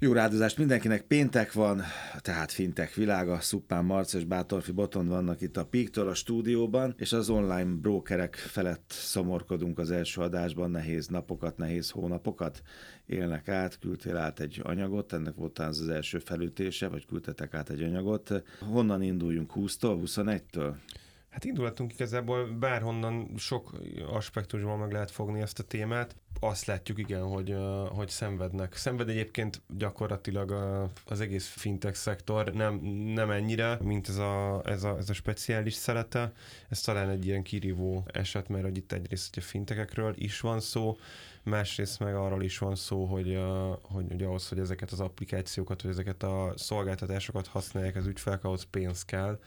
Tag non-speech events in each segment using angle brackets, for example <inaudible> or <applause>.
Jó rádozást mindenkinek, péntek van, tehát fintek világa, Szuppán Marc és Bátorfi Boton vannak itt a Píktől a stúdióban, és az online brokerek felett szomorkodunk az első adásban, nehéz napokat, nehéz hónapokat élnek át, küldtél át egy anyagot, ennek volt az az első felütése, vagy küldtetek át egy anyagot. Honnan induljunk, 20-tól, 21-től? Hát indulatunk igazából bárhonnan sok aspektusban meg lehet fogni ezt a témát. Azt látjuk igen, hogy, hogy szenvednek. Szenved egyébként gyakorlatilag az egész fintech szektor, nem, nem ennyire, mint ez a, ez, a, ez a speciális szelete. Ez talán egy ilyen kirívó eset, mert hogy itt egyrészt hogy a fintekekről is van szó, másrészt meg arról is van szó, hogy, hogy, hogy ahhoz, hogy ezeket az applikációkat, vagy ezeket a szolgáltatásokat használják az ügyfelek, ahhoz pénz kell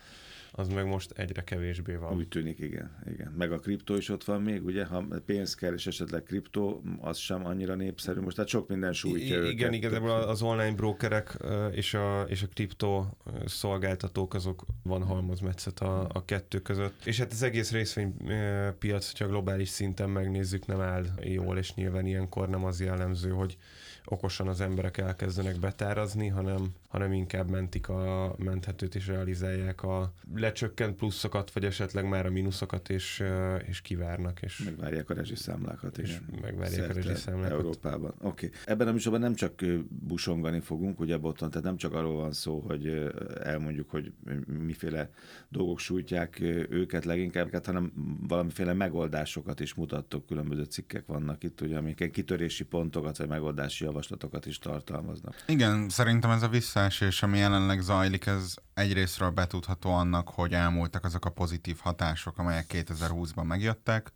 az meg most egyre kevésbé van. Úgy tűnik, igen. igen. Meg a kriptó is ott van még, ugye? Ha pénz kell, és esetleg kriptó, az sem annyira népszerű. Most tehát sok minden sújtja I- Igen, igazából az online brokerek és a, és a kriptó szolgáltatók, azok van halmazmetszet a, a kettő között. És hát az egész részvénypiac, hogyha globális szinten megnézzük, nem áll jól, és nyilván ilyenkor nem az jellemző, hogy okosan az emberek elkezdenek betárazni, hanem, hanem inkább mentik a menthetőt és realizálják a lecsökkent pluszokat, vagy esetleg már a mínuszokat, és, és kivárnak. És megvárják a rezsiszámlákat is. Megvárják a rezsiszámlákat. Európában. Oké. Okay. Ebben a műsorban nem csak busongani fogunk, ugye Botton, tehát nem csak arról van szó, hogy elmondjuk, hogy miféle dolgok sújtják őket leginkább, hanem valamiféle megoldásokat is mutattok, különböző cikkek vannak itt, ugye, amik kitörési pontokat vagy megoldási javaslatokat is tartalmaznak. Igen, szerintem ez a visszaesés, ami jelenleg zajlik, ez egyrésztről betudható annak, hogy elmúltak azok a pozitív hatások, amelyek 2020-ban megjöttek.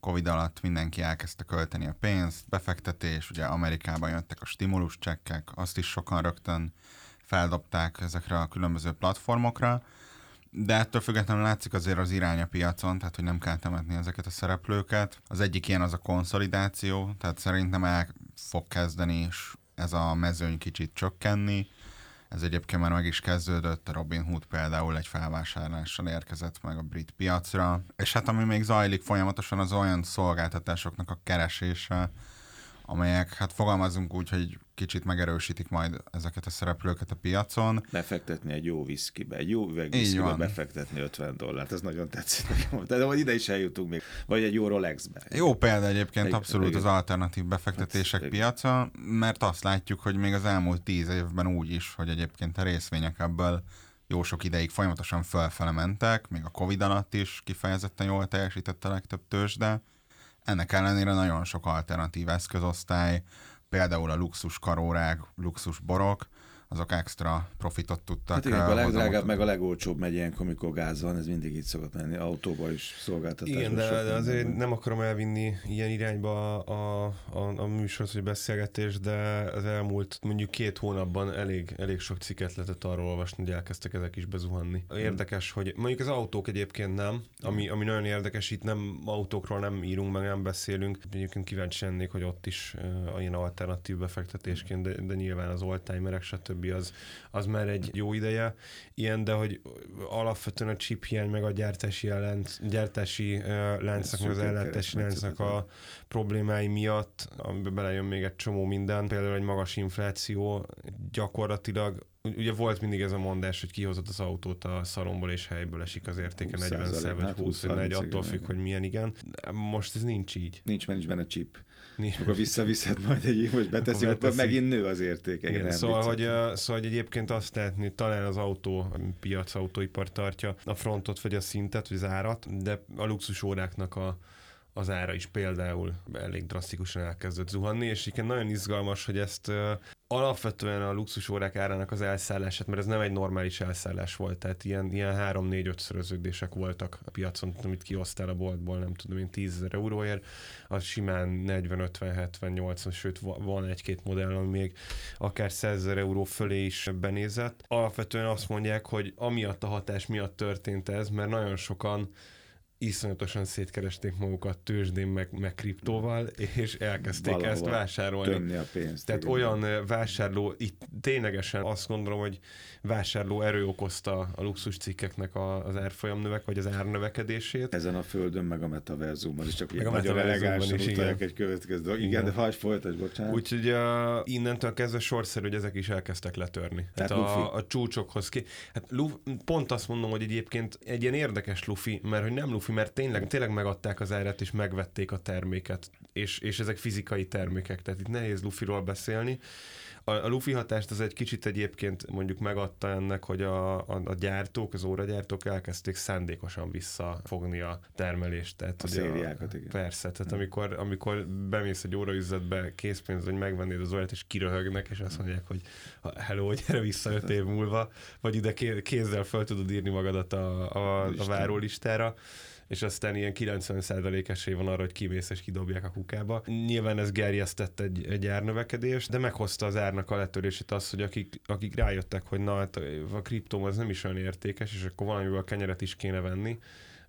Covid alatt mindenki elkezdte költeni a pénzt, befektetés, ugye Amerikában jöttek a stimulus csekkek, azt is sokan rögtön feldobták ezekre a különböző platformokra, de ettől függetlenül látszik azért az irány a piacon, tehát hogy nem kell temetni ezeket a szereplőket. Az egyik ilyen az a konszolidáció, tehát szerintem el fog kezdeni és ez a mezőny kicsit csökkenni. Ez egyébként már meg is kezdődött, a Robin Hood például egy felvásárlással érkezett meg a brit piacra. És hát ami még zajlik folyamatosan, az olyan szolgáltatásoknak a keresése, amelyek, hát fogalmazunk úgy, hogy kicsit megerősítik majd ezeket a szereplőket a piacon. Befektetni egy jó viszkibe, egy jó üveg viszkibe befektetni 50 dollárt, ez nagyon tetszik nekem. De hogy ide is eljutunk még. Vagy egy jó Rolexbe. Jó példa egyébként egy, abszolút az alternatív befektetések hát, piaca, mert azt látjuk, hogy még az elmúlt tíz évben úgy is, hogy egyébként a részvények ebből jó sok ideig folyamatosan fölfele mentek, még a Covid alatt is kifejezetten jól teljesített a legtöbb tőzsde. Ennek ellenére nagyon sok alternatív eszközosztály, például a luxus karórák, luxus borok, azok extra profitot tudtak. Hát igen, a legdrágább, meg a legolcsóbb megy ilyenkor, amikor gáz van, ez mindig így szokott menni, autóba is, szolgáltatásba. Igen, de, de azért van. nem akarom elvinni ilyen irányba a, a, a műsor, hogy beszélgetés, de az elmúlt mondjuk két hónapban elég, elég sok cikket lehetett arról olvasni, hogy elkezdtek ezek is bezuhanni. Érdekes, hogy mondjuk az autók egyébként nem, ami, ami nagyon érdekes, itt nem autókról nem írunk, meg nem beszélünk. Egyébként kíváncsi lennék, hogy ott is uh, ilyen alternatív befektetésként, de, de nyilván az oldtimerek, stb stb. az, az már egy jó ideje ilyen, de hogy alapvetően a chip hiány, meg a gyártási, lánc, gyártási uh, láncnak, meg az ellátási láncnak a problémái miatt, amiben belejön még egy csomó minden, például egy magas infláció gyakorlatilag ugye volt mindig ez a mondás, hogy kihozott az autót a szaromból és helyből esik az értéke 40 szer vagy 20 vagy 4, attól függ, hogy milyen igen. Most ez nincs így. Nincs, mert nincs benne chip. Nincs. Akkor visszaviszed majd egy most beteszi, akkor, akkor megint nő az értéke. Igen, szóval, hogy, uh, szóval, hogy egyébként azt lehetni, talán az autó, piac, autóipar tartja a frontot, vagy a szintet, vagy az árat, de a luxus óráknak a, az ára is például elég drasztikusan elkezdett zuhanni, és igen, nagyon izgalmas, hogy ezt alapvetően a luxusórák árának az elszállását, mert ez nem egy normális elszállás volt, tehát ilyen, ilyen 3-4-5 szöröződések voltak a piacon, amit kiosztál a boltból, nem tudom én 10 ezer euróért, az simán 40, 50, 70, 80, sőt van egy-két modell, ami még akár 100 ezer euró fölé is benézett. Alapvetően azt mondják, hogy amiatt a hatás miatt történt ez, mert nagyon sokan iszonyatosan szétkeresték magukat tőzsdén meg, meg kriptóval, és elkezdték Valahova ezt vásárolni. Tömni a pénzt. Tehát igen. olyan vásárló, itt ténylegesen azt gondolom, hogy vásárló erő okozta a luxus cikkeknek a, az árfolyam növek, vagy az árnövekedését. Ezen a földön, meg a metaverzumban is, csak Meg a nagyon elegánsan utalják egy következő dolog. Igen, Igen. de hagyj folytasd, bocsánat. Úgyhogy uh, innentől kezdve sorszerű, hogy ezek is elkezdtek letörni. Tehát hát a, a csúcsokhoz ki. Hát luf, pont azt mondom, hogy egyébként egy ilyen érdekes lufi, mert hogy nem lufi, mert tényleg, tényleg megadták az árat és megvették a terméket, és, és ezek fizikai termékek, tehát itt nehéz lufiról beszélni. A, a lufi hatást az egy kicsit egyébként mondjuk megadta ennek, hogy a, a, a gyártók, az óragyártók elkezdték szándékosan visszafogni a termelést. Tehát, A szériákat, igen. Persze, tehát amikor, amikor bemész egy óraüzletbe készpénz, hogy megvennéd az órát, és kiröhögnek, és azt mondják, hogy hello, gyere vissza öt év múlva, vagy ide ké- kézzel fel tudod írni magadat a, a, a Listára. várólistára, és aztán ilyen 90% esély van arra, hogy kimész és kidobják a kukába. Nyilván ez gerjesztett egy, egy árnövekedést, de meghozta az árnak a letörését az, hogy akik, akik rájöttek, hogy na, hát a kriptóm az nem is olyan értékes, és akkor valamiből a kenyeret is kéne venni,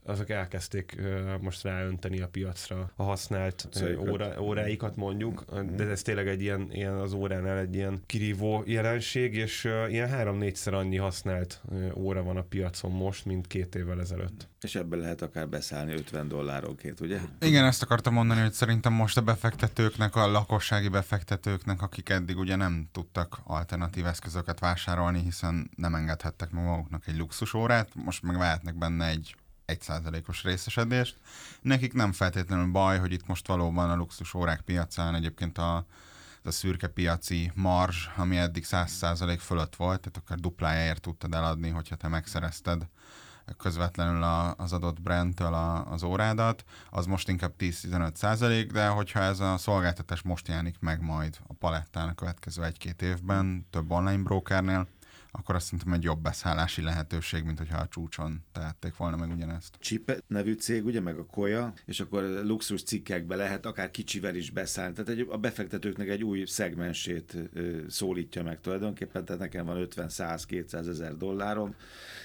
azok elkezdték most ráönteni a piacra a használt ö, Célokat. óra, óráikat mondjuk, de ez tényleg egy ilyen, ilyen az óránál egy ilyen kirívó jelenség, és ilyen három-négyszer annyi használt óra van a piacon most, mint két évvel ezelőtt. És ebből lehet akár beszállni 50 dolláronként, ugye? Igen, ezt akartam mondani, hogy szerintem most a befektetőknek, a lakossági befektetőknek, akik eddig ugye nem tudtak alternatív eszközöket vásárolni, hiszen nem engedhettek meg maguknak egy luxusórát, most meg vehetnek benne egy 1%-os részesedést. Nekik nem feltétlenül baj, hogy itt most valóban a luxus órák piacán egyébként a, a szürke piaci marzs, ami eddig 100% fölött volt, tehát akár duplájáért tudtad eladni, hogyha te megszerezted közvetlenül a, az adott brandtől a, az órádat, az most inkább 10-15 százalék, de hogyha ez a szolgáltatás most jelenik meg majd a palettán a következő egy-két évben, több online brokernél, akkor azt szerintem egy jobb beszállási lehetőség, mint hogyha a csúcson tehették volna meg ugyanezt. Chip nevű cég, ugye, meg a Koya, és akkor luxus cikkekbe lehet akár kicsivel is beszállni. Tehát egy, a befektetőknek egy új szegmensét ö, szólítja meg tulajdonképpen, tehát nekem van 50, 100, 200 ezer dollárom,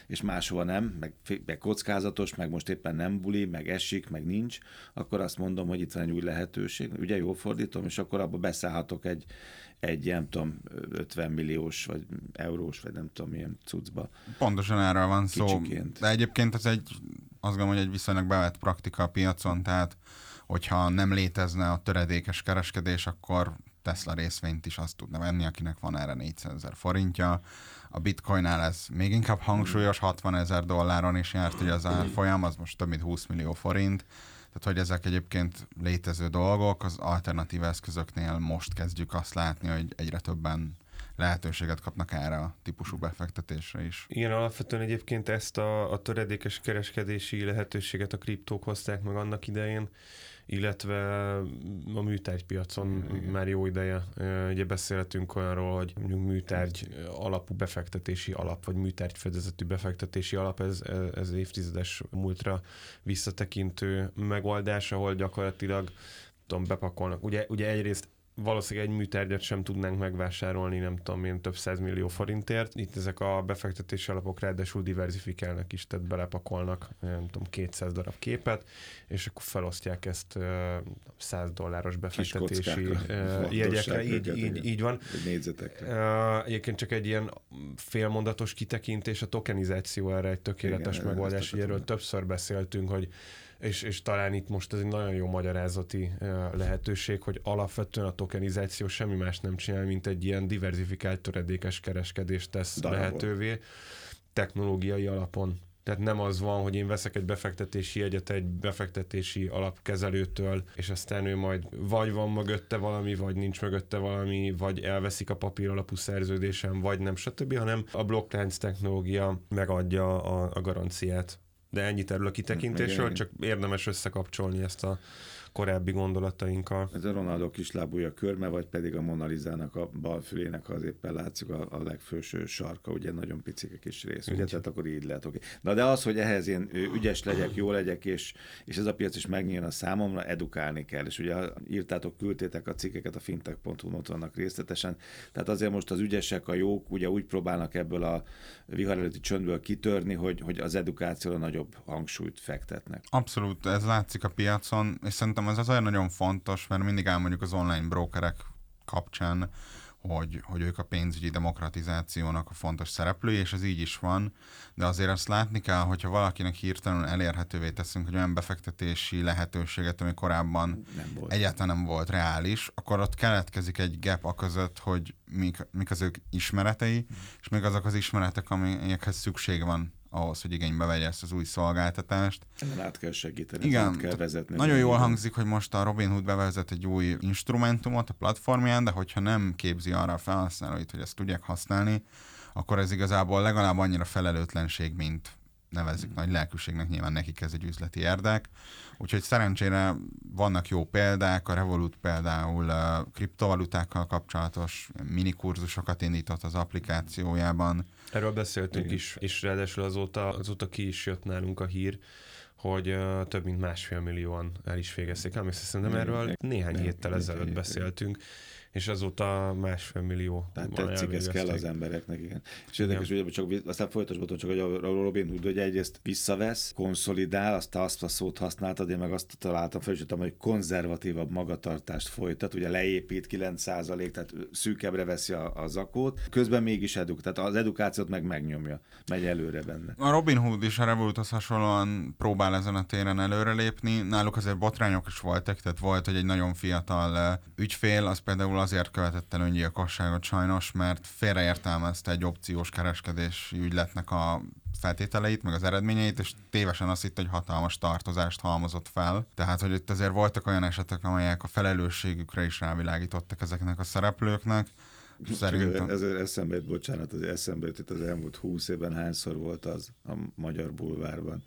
és máshova nem, meg, meg kockázatos, meg most éppen nem buli, meg esik, meg nincs, akkor azt mondom, hogy itt van egy új lehetőség, ugye jól fordítom, és akkor abba beszállhatok egy, egy, nem tudom, 50 milliós, vagy eurós, vagy nem tudom milyen cuccba. Pontosan erről van szó. Kicsiként. De egyébként ez egy, azt gondolom, hogy egy viszonylag bevett praktika a piacon, tehát hogyha nem létezne a töredékes kereskedés, akkor Tesla részvényt is azt tudna venni, akinek van erre 400 ezer forintja. A bitcoinnál ez még inkább hangsúlyos, 60 ezer dolláron is járt ugye az árfolyam, az most több mint 20 millió forint. Tehát, hogy ezek egyébként létező dolgok, az alternatív eszközöknél most kezdjük azt látni, hogy egyre többen lehetőséget kapnak erre a típusú befektetésre is. Igen, alapvetően egyébként ezt a, a töredékes kereskedési lehetőséget a kriptók hozták meg annak idején, illetve a műtárgypiacon már jó ideje. Ugye beszélhetünk olyanról, hogy mondjuk műtárgy alapú befektetési alap, vagy műtárgy fedezetű befektetési alap, ez, ez évtizedes múltra visszatekintő megoldás, ahol gyakorlatilag tudom, bepakolnak. Ugye, ugye egyrészt valószínűleg egy műtárgyat sem tudnánk megvásárolni, nem tudom én, több százmillió forintért. Itt ezek a befektetési alapok ráadásul diversifikálnak is, tehát belepakolnak, nem tudom, 200 darab képet, és akkor felosztják ezt ö, 100 dolláros befektetési <laughs> fontos jegyekre. Így, így, igen. így van. Négyzetekre. Egyébként csak egy ilyen félmondatos kitekintés, a tokenizáció erre egy tökéletes Igen, megoldás, hogy erről többször beszéltünk, hogy és, és talán itt most ez egy nagyon jó magyarázati lehetőség, hogy alapvetően a tokenizáció semmi más nem csinál, mint egy ilyen diversifikált töredékes kereskedést tesz Darabon. lehetővé technológiai alapon. Tehát nem az van, hogy én veszek egy befektetési jegyet egy befektetési alapkezelőtől, és aztán ő majd vagy van mögötte valami, vagy nincs mögötte valami, vagy elveszik a papír alapú szerződésem, vagy nem, stb., hanem a blokklánc technológia megadja a, a garanciát. De ennyit erről a kitekintésről, csak érdemes összekapcsolni ezt a korábbi gondolatainkkal. Ez a Ronaldo kislábúja körme, vagy pedig a Monalizának a bal fülének az éppen látszik a, a legfőső sarka, ugye nagyon picike kis rész, ugye, tehát akkor így lehet, oké. Na de az, hogy ehhez én ügyes legyek, jó legyek, és, és ez a piac is megnyíljon a számomra, edukálni kell. És ugye írtátok, küldtétek a cikkeket a fintech.hu ott vannak részletesen. Tehát azért most az ügyesek, a jók ugye úgy próbálnak ebből a vihar előtti csöndből kitörni, hogy, hogy az edukációra nagyobb hangsúlyt fektetnek. Abszolút, ez látszik a piacon, és szerintem ez azért nagyon fontos, mert mindig elmondjuk az online brokerek kapcsán, hogy, hogy ők a pénzügyi demokratizációnak a fontos szereplői, és ez így is van, de azért azt látni kell, hogyha valakinek hirtelen elérhetővé teszünk egy olyan befektetési lehetőséget, ami korábban nem volt. egyáltalán nem volt reális, akkor ott keletkezik egy gap a között, hogy mik, mik az ők ismeretei, mm. és még azok az ismeretek, amikhez szükség van ahhoz, hogy igénybe vegye ezt az új szolgáltatást. Ezen át kell segíteni, Igen, át kell vezetni. Nagyon jól hangzik, hogy most a Robinhood bevezet egy új instrumentumot a platformján, de hogyha nem képzi arra a felhasználóit, hogy ezt tudják használni, akkor ez igazából legalább annyira felelőtlenség, mint nevezzük nagy lelkűségnek, nyilván nekik ez egy üzleti érdek. Úgyhogy szerencsére vannak jó példák, a Revolut például a kriptovalutákkal kapcsolatos minikurzusokat indított az applikációjában. Erről beszéltünk Igen. is, és ráadásul azóta, azóta ki is jött nálunk a hír, hogy uh, több mint másfél millióan el is végezték. Emlékszem, szerintem erről néhány héttel ezelőtt beszéltünk és azóta másfél millió. Tehát tetszik, ez kell az embereknek, igen. És érdekes, hogy csak, aztán folytasd csak, hogy a Robin Hood, hogy egyrészt visszavesz, konszolidál, azt azt a szót használtad, én meg azt találtam, felütöttem, hogy konzervatívabb magatartást folytat, ugye leépít 9 tehát szűkebbre veszi a, a zakót, közben mégis eduk, tehát az edukációt meg megnyomja, megy előre benne. A Robin Hood is a Revoluthoz hasonlóan próbál ezen a téren előrelépni, náluk azért botrányok is voltak, tehát volt, hogy egy nagyon fiatal ügyfél, az például azért követett el öngyilkosságot sajnos, mert félreértelmezte egy opciós kereskedési ügyletnek a feltételeit, meg az eredményeit, és tévesen azt hitt, hogy hatalmas tartozást halmozott fel. Tehát, hogy itt azért voltak olyan esetek, amelyek a felelősségükre is rávilágítottak ezeknek a szereplőknek. Szerintem... Ez, ez eszembe jut, bocsánat, az eszembe jut, itt az elmúlt húsz évben hányszor volt az a magyar bulvárban,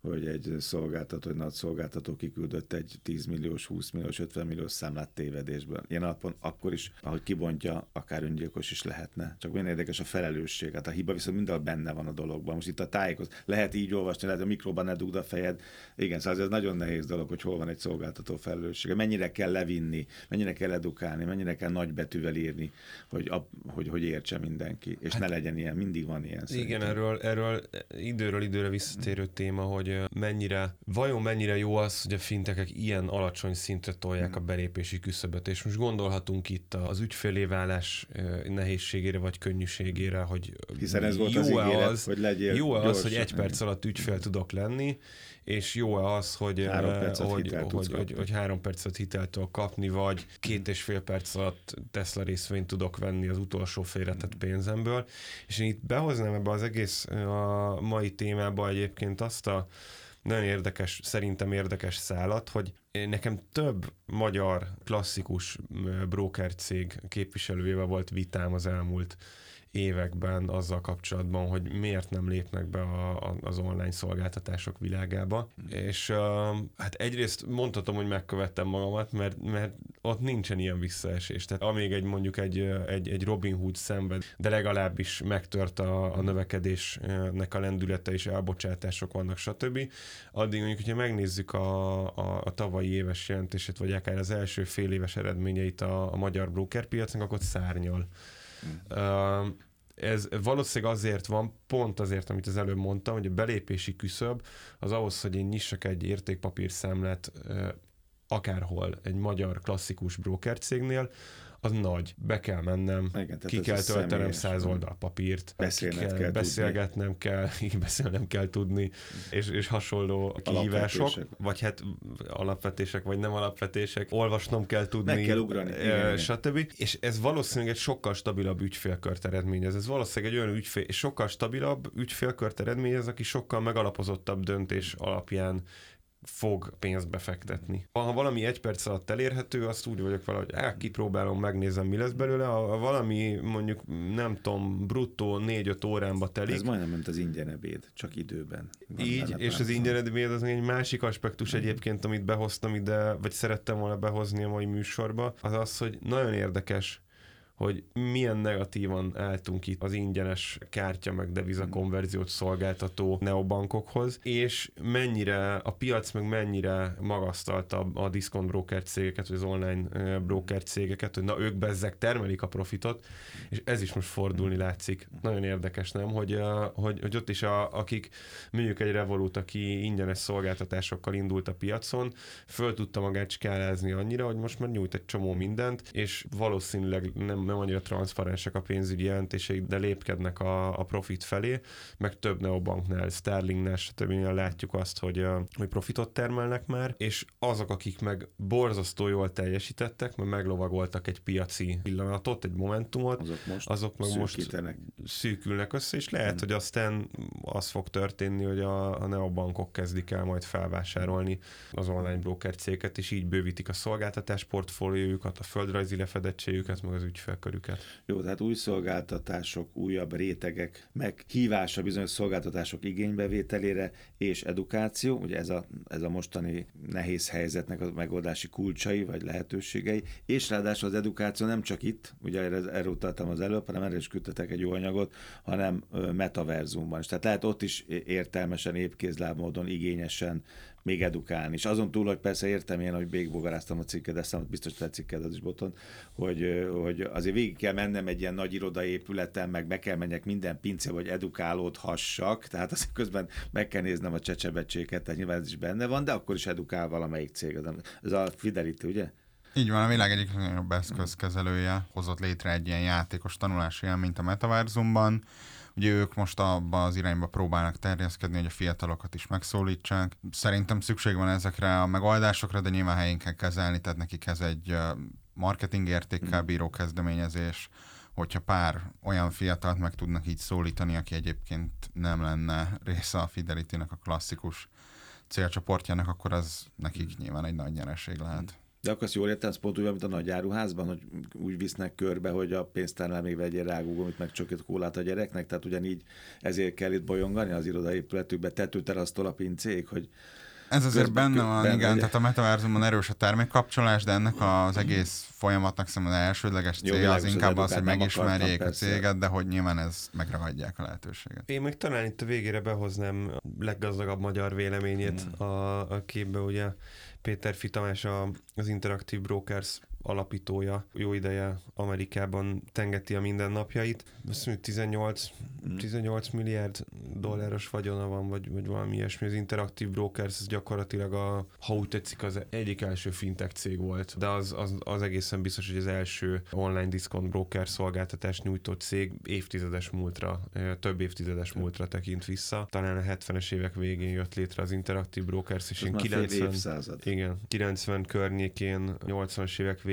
hogy egy szolgáltató, egy nagy szolgáltató kiküldött egy 10 milliós, 20 milliós, 50 milliós számlát tévedésből. Ilyen alapon akkor is, ahogy kibontja, akár öngyilkos is lehetne. Csak milyen érdekes a felelősség. Hát a hiba viszont mindenhol benne van a dologban. Most itt a tájékoz. Lehet így olvasni, lehet a mikróban ne dugd a fejed. Igen, szóval ez nagyon nehéz dolog, hogy hol van egy szolgáltató felelőssége. Mennyire kell levinni, mennyire kell edukálni, mennyire kell nagybetűvel írni, hogy, a, hogy, hogy értse mindenki. És hát, ne legyen ilyen, mindig van ilyen. Igen, szerintem. erről, erről időről időre visszatérő téma, hogy mennyire, vajon mennyire jó az, hogy a fintekek ilyen alacsony szintre tolják a belépési küszöböt, és most gondolhatunk itt az ügyfélévállás nehézségére vagy könnyűségére, hogy Hiszen ez volt jó az, ígéret, az, hogy legyél jó az, hogy egy perc alatt ügyfél tudok lenni, és jó-e az, hogy három percet, hogy, hogy, hogy, hogy három percet hiteltől kapni, vagy két és fél perc alatt Tesla részvényt tudok venni az utolsó félretett pénzemből. És én itt behoznám ebbe az egész a mai témába egyébként azt a nagyon érdekes, szerintem érdekes szállat, hogy nekem több magyar klasszikus broker cég képviselőjével volt vitám az elmúlt években azzal kapcsolatban, hogy miért nem lépnek be a, a, az online szolgáltatások világába. Mm. És uh, hát egyrészt mondhatom, hogy megkövettem magamat, mert, mert ott nincsen ilyen visszaesés. Tehát amíg egy mondjuk egy, egy, egy Robin Hood szenved, de legalábbis megtört a, a növekedésnek a lendülete és elbocsátások vannak, stb. Addig mondjuk, hogyha megnézzük a, a, a tavalyi éves jelentését, vagy akár az első fél éves eredményeit a, a magyar brokerpiacnak, akkor szárnyal. Ez valószínűleg azért van, pont azért, amit az előbb mondtam, hogy a belépési küszöb az ahhoz, hogy én nyissak egy értékpapírszámlát akárhol, egy magyar klasszikus broker cégnél, az nagy. Be kell mennem, Igen, ki kell töltenem száz oldal papírt, kell, kell beszélgetnem kell, <laughs> így beszélnem kell tudni, és, és hasonló kihívások, vagy hát alapvetések, vagy nem alapvetések, olvasnom kell tudni, Meg kell ugrani, e, stb. És ez valószínűleg egy sokkal stabilabb ügyfélkört eredményez. Ez valószínűleg egy olyan ügyfél, sokkal stabilabb ügyfélkört eredményez, aki sokkal megalapozottabb döntés alapján fog pénzt befektetni. Ha valami egy perc alatt elérhető, azt úgy vagyok vele, hogy á, kipróbálom, megnézem, mi lesz belőle. Ha valami mondjuk, nem tudom, bruttó 4-5 óránba telik. Ez majdnem, mint az ingyen ebéd, csak időben. Van Így, és az ingyen ebéd az egy másik aspektus mm-hmm. egyébként, amit behoztam ide, vagy szerettem volna behozni a mai műsorba, az az, hogy nagyon érdekes, hogy milyen negatívan álltunk itt az ingyenes kártya meg deviza konverziót szolgáltató neobankokhoz, és mennyire a piac meg mennyire magasztalta a discount broker cégeket, vagy az online broker cégeket, hogy na ők bezzek termelik a profitot, és ez is most fordulni látszik. Nagyon érdekes, nem? Hogy, hogy, hogy ott is a, akik mondjuk egy Revolut, aki ingyenes szolgáltatásokkal indult a piacon, föl tudta magát skálázni annyira, hogy most már nyújt egy csomó mindent, és valószínűleg nem nem annyira transzparensek a pénzügyi jelentéseik, de lépkednek a, a profit felé, meg több neobanknál, Sterlingnál, stb. látjuk azt, hogy, hogy profitot termelnek már, és azok, akik meg borzasztó jól teljesítettek, mert meglovagoltak egy piaci pillanatot, egy momentumot, azok, most azok meg most szűkülnek össze, és lehet, hmm. hogy aztán az fog történni, hogy a, a neobankok kezdik el majd felvásárolni az online broker céget, és így bővítik a szolgáltatás portfóliójukat, a földrajzi lefedettségüket, meg az ügyfél körüket. Jó, tehát új szolgáltatások, újabb rétegek, meg hívása bizonyos szolgáltatások igénybevételére és edukáció, ugye ez a, ez a mostani nehéz helyzetnek a megoldási kulcsai vagy lehetőségei, és ráadásul az edukáció nem csak itt, ugye erre utaltam az előbb, hanem erre is küldtetek egy jó anyagot, hanem metaverzumban is. Tehát lehet ott is értelmesen, épkézláb módon, igényesen még edukálni. És azon túl, hogy persze értem én, hogy végigbogaráztam a cikket, de aztán biztos tetszik az is boton, hogy, hogy azért végig kell mennem egy ilyen nagy irodaépületen, meg be kell menjek minden pince, vagy edukálódhassak, tehát az közben meg kell néznem a csecsebecséket, tehát nyilván ez is benne van, de akkor is edukál valamelyik cég. Ez a Fidelity, ugye? Így van, a világ egyik legnagyobb eszközkezelője hozott létre egy ilyen játékos tanulási élményt a metaverzumban, Ugye ők most abba az irányba próbálnak terjeszkedni, hogy a fiatalokat is megszólítsák. Szerintem szükség van ezekre a megoldásokra, de nyilván helyén kell kezelni, tehát nekik ez egy marketing értékkel bíró kezdeményezés, hogyha pár olyan fiatalt meg tudnak így szólítani, aki egyébként nem lenne része a fidelity a klasszikus célcsoportjának, akkor az nekik nyilván egy nagy nyereség lehet. De akkor azt jól értem, ez pont úgy, mint a nagy áruházban, hogy úgy visznek körbe, hogy a pénztárnál még vegyél rágógomit, meg csökkent kólát a gyereknek, tehát ugyanígy ezért kell itt bolyongani az irodaépületükbe, tetőterasztól a pincék, hogy ez azért benne van, benne igen, tehát a metaverzumon erős a termékkapcsolás, de ennek az egész folyamatnak szerintem az elsődleges célja az inkább az, hogy megismerjék a céget, de hogy nyilván ez megragadják a lehetőséget. Én még talán itt a végére behoznám leggazdagabb magyar véleményét mm. a, a képbe, ugye Péter Fitamás az Interactive Brokers alapítója jó ideje Amerikában tengeti a mindennapjait. Azt mondjuk 18, 18 milliárd dolláros vagyona van, vagy, vagy valami ilyesmi. Az Interactive Brokers ez gyakorlatilag a, ha úgy tetszik, az egyik első fintech cég volt, de az, az, az egészen biztos, hogy az első online discount broker szolgáltatás nyújtó cég évtizedes múltra, több évtizedes múltra tekint vissza. Talán a 70-es évek végén jött létre az Interactive Brokers, és én 90, igen, 90 környékén, 80-as évek végén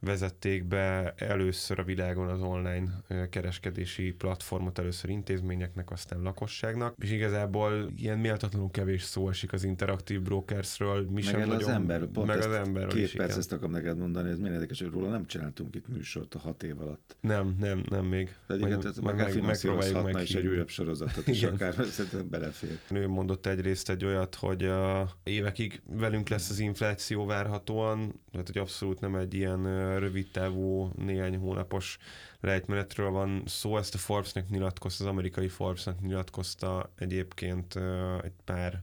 vezették be először a világon az online kereskedési platformot, először intézményeknek, aztán lakosságnak, és igazából ilyen méltatlanul kevés szó esik az interaktív brokersről, mi meg sem nagyon, az ember, pont meg az emberről két is, perc ezt akarom neked mondani, ez milyen érdekes, hogy róla nem csináltunk itt műsort a hat év alatt. Nem, nem, nem még. Meg, hát, meg, meg finanszírozhatna is egy újabb sorozatot is, akár szerintem belefér. Nő mondott egyrészt egy olyat, hogy a évekig velünk lesz az infláció várhatóan, tehát hogy abszolút nem egy ilyen rövid távú, néhány hónapos lejtmenetről van szó. Ezt a Forbesnek nyilatkozta, az amerikai Forbesnek nyilatkozta egyébként egy pár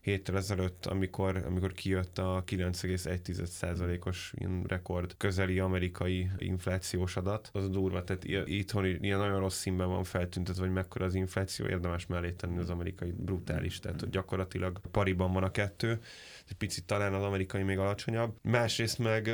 héttel ezelőtt, amikor, amikor kijött a 9,1%-os ilyen rekord közeli amerikai inflációs adat. Az durva, tehát itthon ilyen nagyon rossz színben van feltüntetve, hogy mekkora az infláció, érdemes mellé tenni az amerikai brutális, tehát hogy gyakorlatilag pariban van a kettő egy picit talán az amerikai még alacsonyabb. Másrészt meg,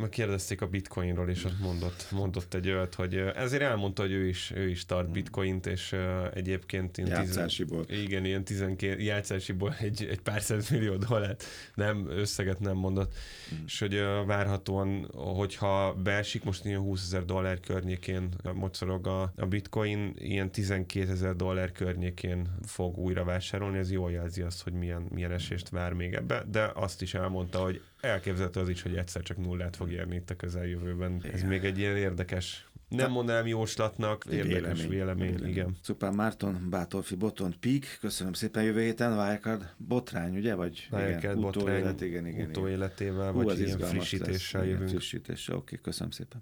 meg kérdezték a bitcoinról, és ott mondott, mondott egy olyat, hogy ezért elmondta, hogy ő is, ő is tart hmm. bitcoint, és egyébként ilyen játszásiból. Tizen, igen, ilyen 12, játszásiból egy, egy pár millió dollárt, nem, összeget nem mondott, hmm. és hogy várhatóan, hogyha beesik, most ilyen 20 ezer dollár környékén mocorog a, a bitcoin, ilyen 12 ezer dollár környékén fog újra vásárolni, ez jól jelzi azt, hogy milyen, milyen esést vár még ebbe, de azt is elmondta, hogy elképzelhető az is, hogy egyszer csak nullát fog érni itt a közeljövőben. Igen. Ez még egy ilyen érdekes nem mondanám jóslatnak, érdekes vélemény. vélemény, vélemény. igen. Szupán Márton, Bátorfi, Botont, Pík, köszönöm szépen jövő héten, Wirecard botrány, ugye? Vagy Wirecard igen, botrány, utóélet, igen, igen, utóéletével, vagy ilyen frissítéssel jövünk. Frissítéssel, oké, köszönöm szépen.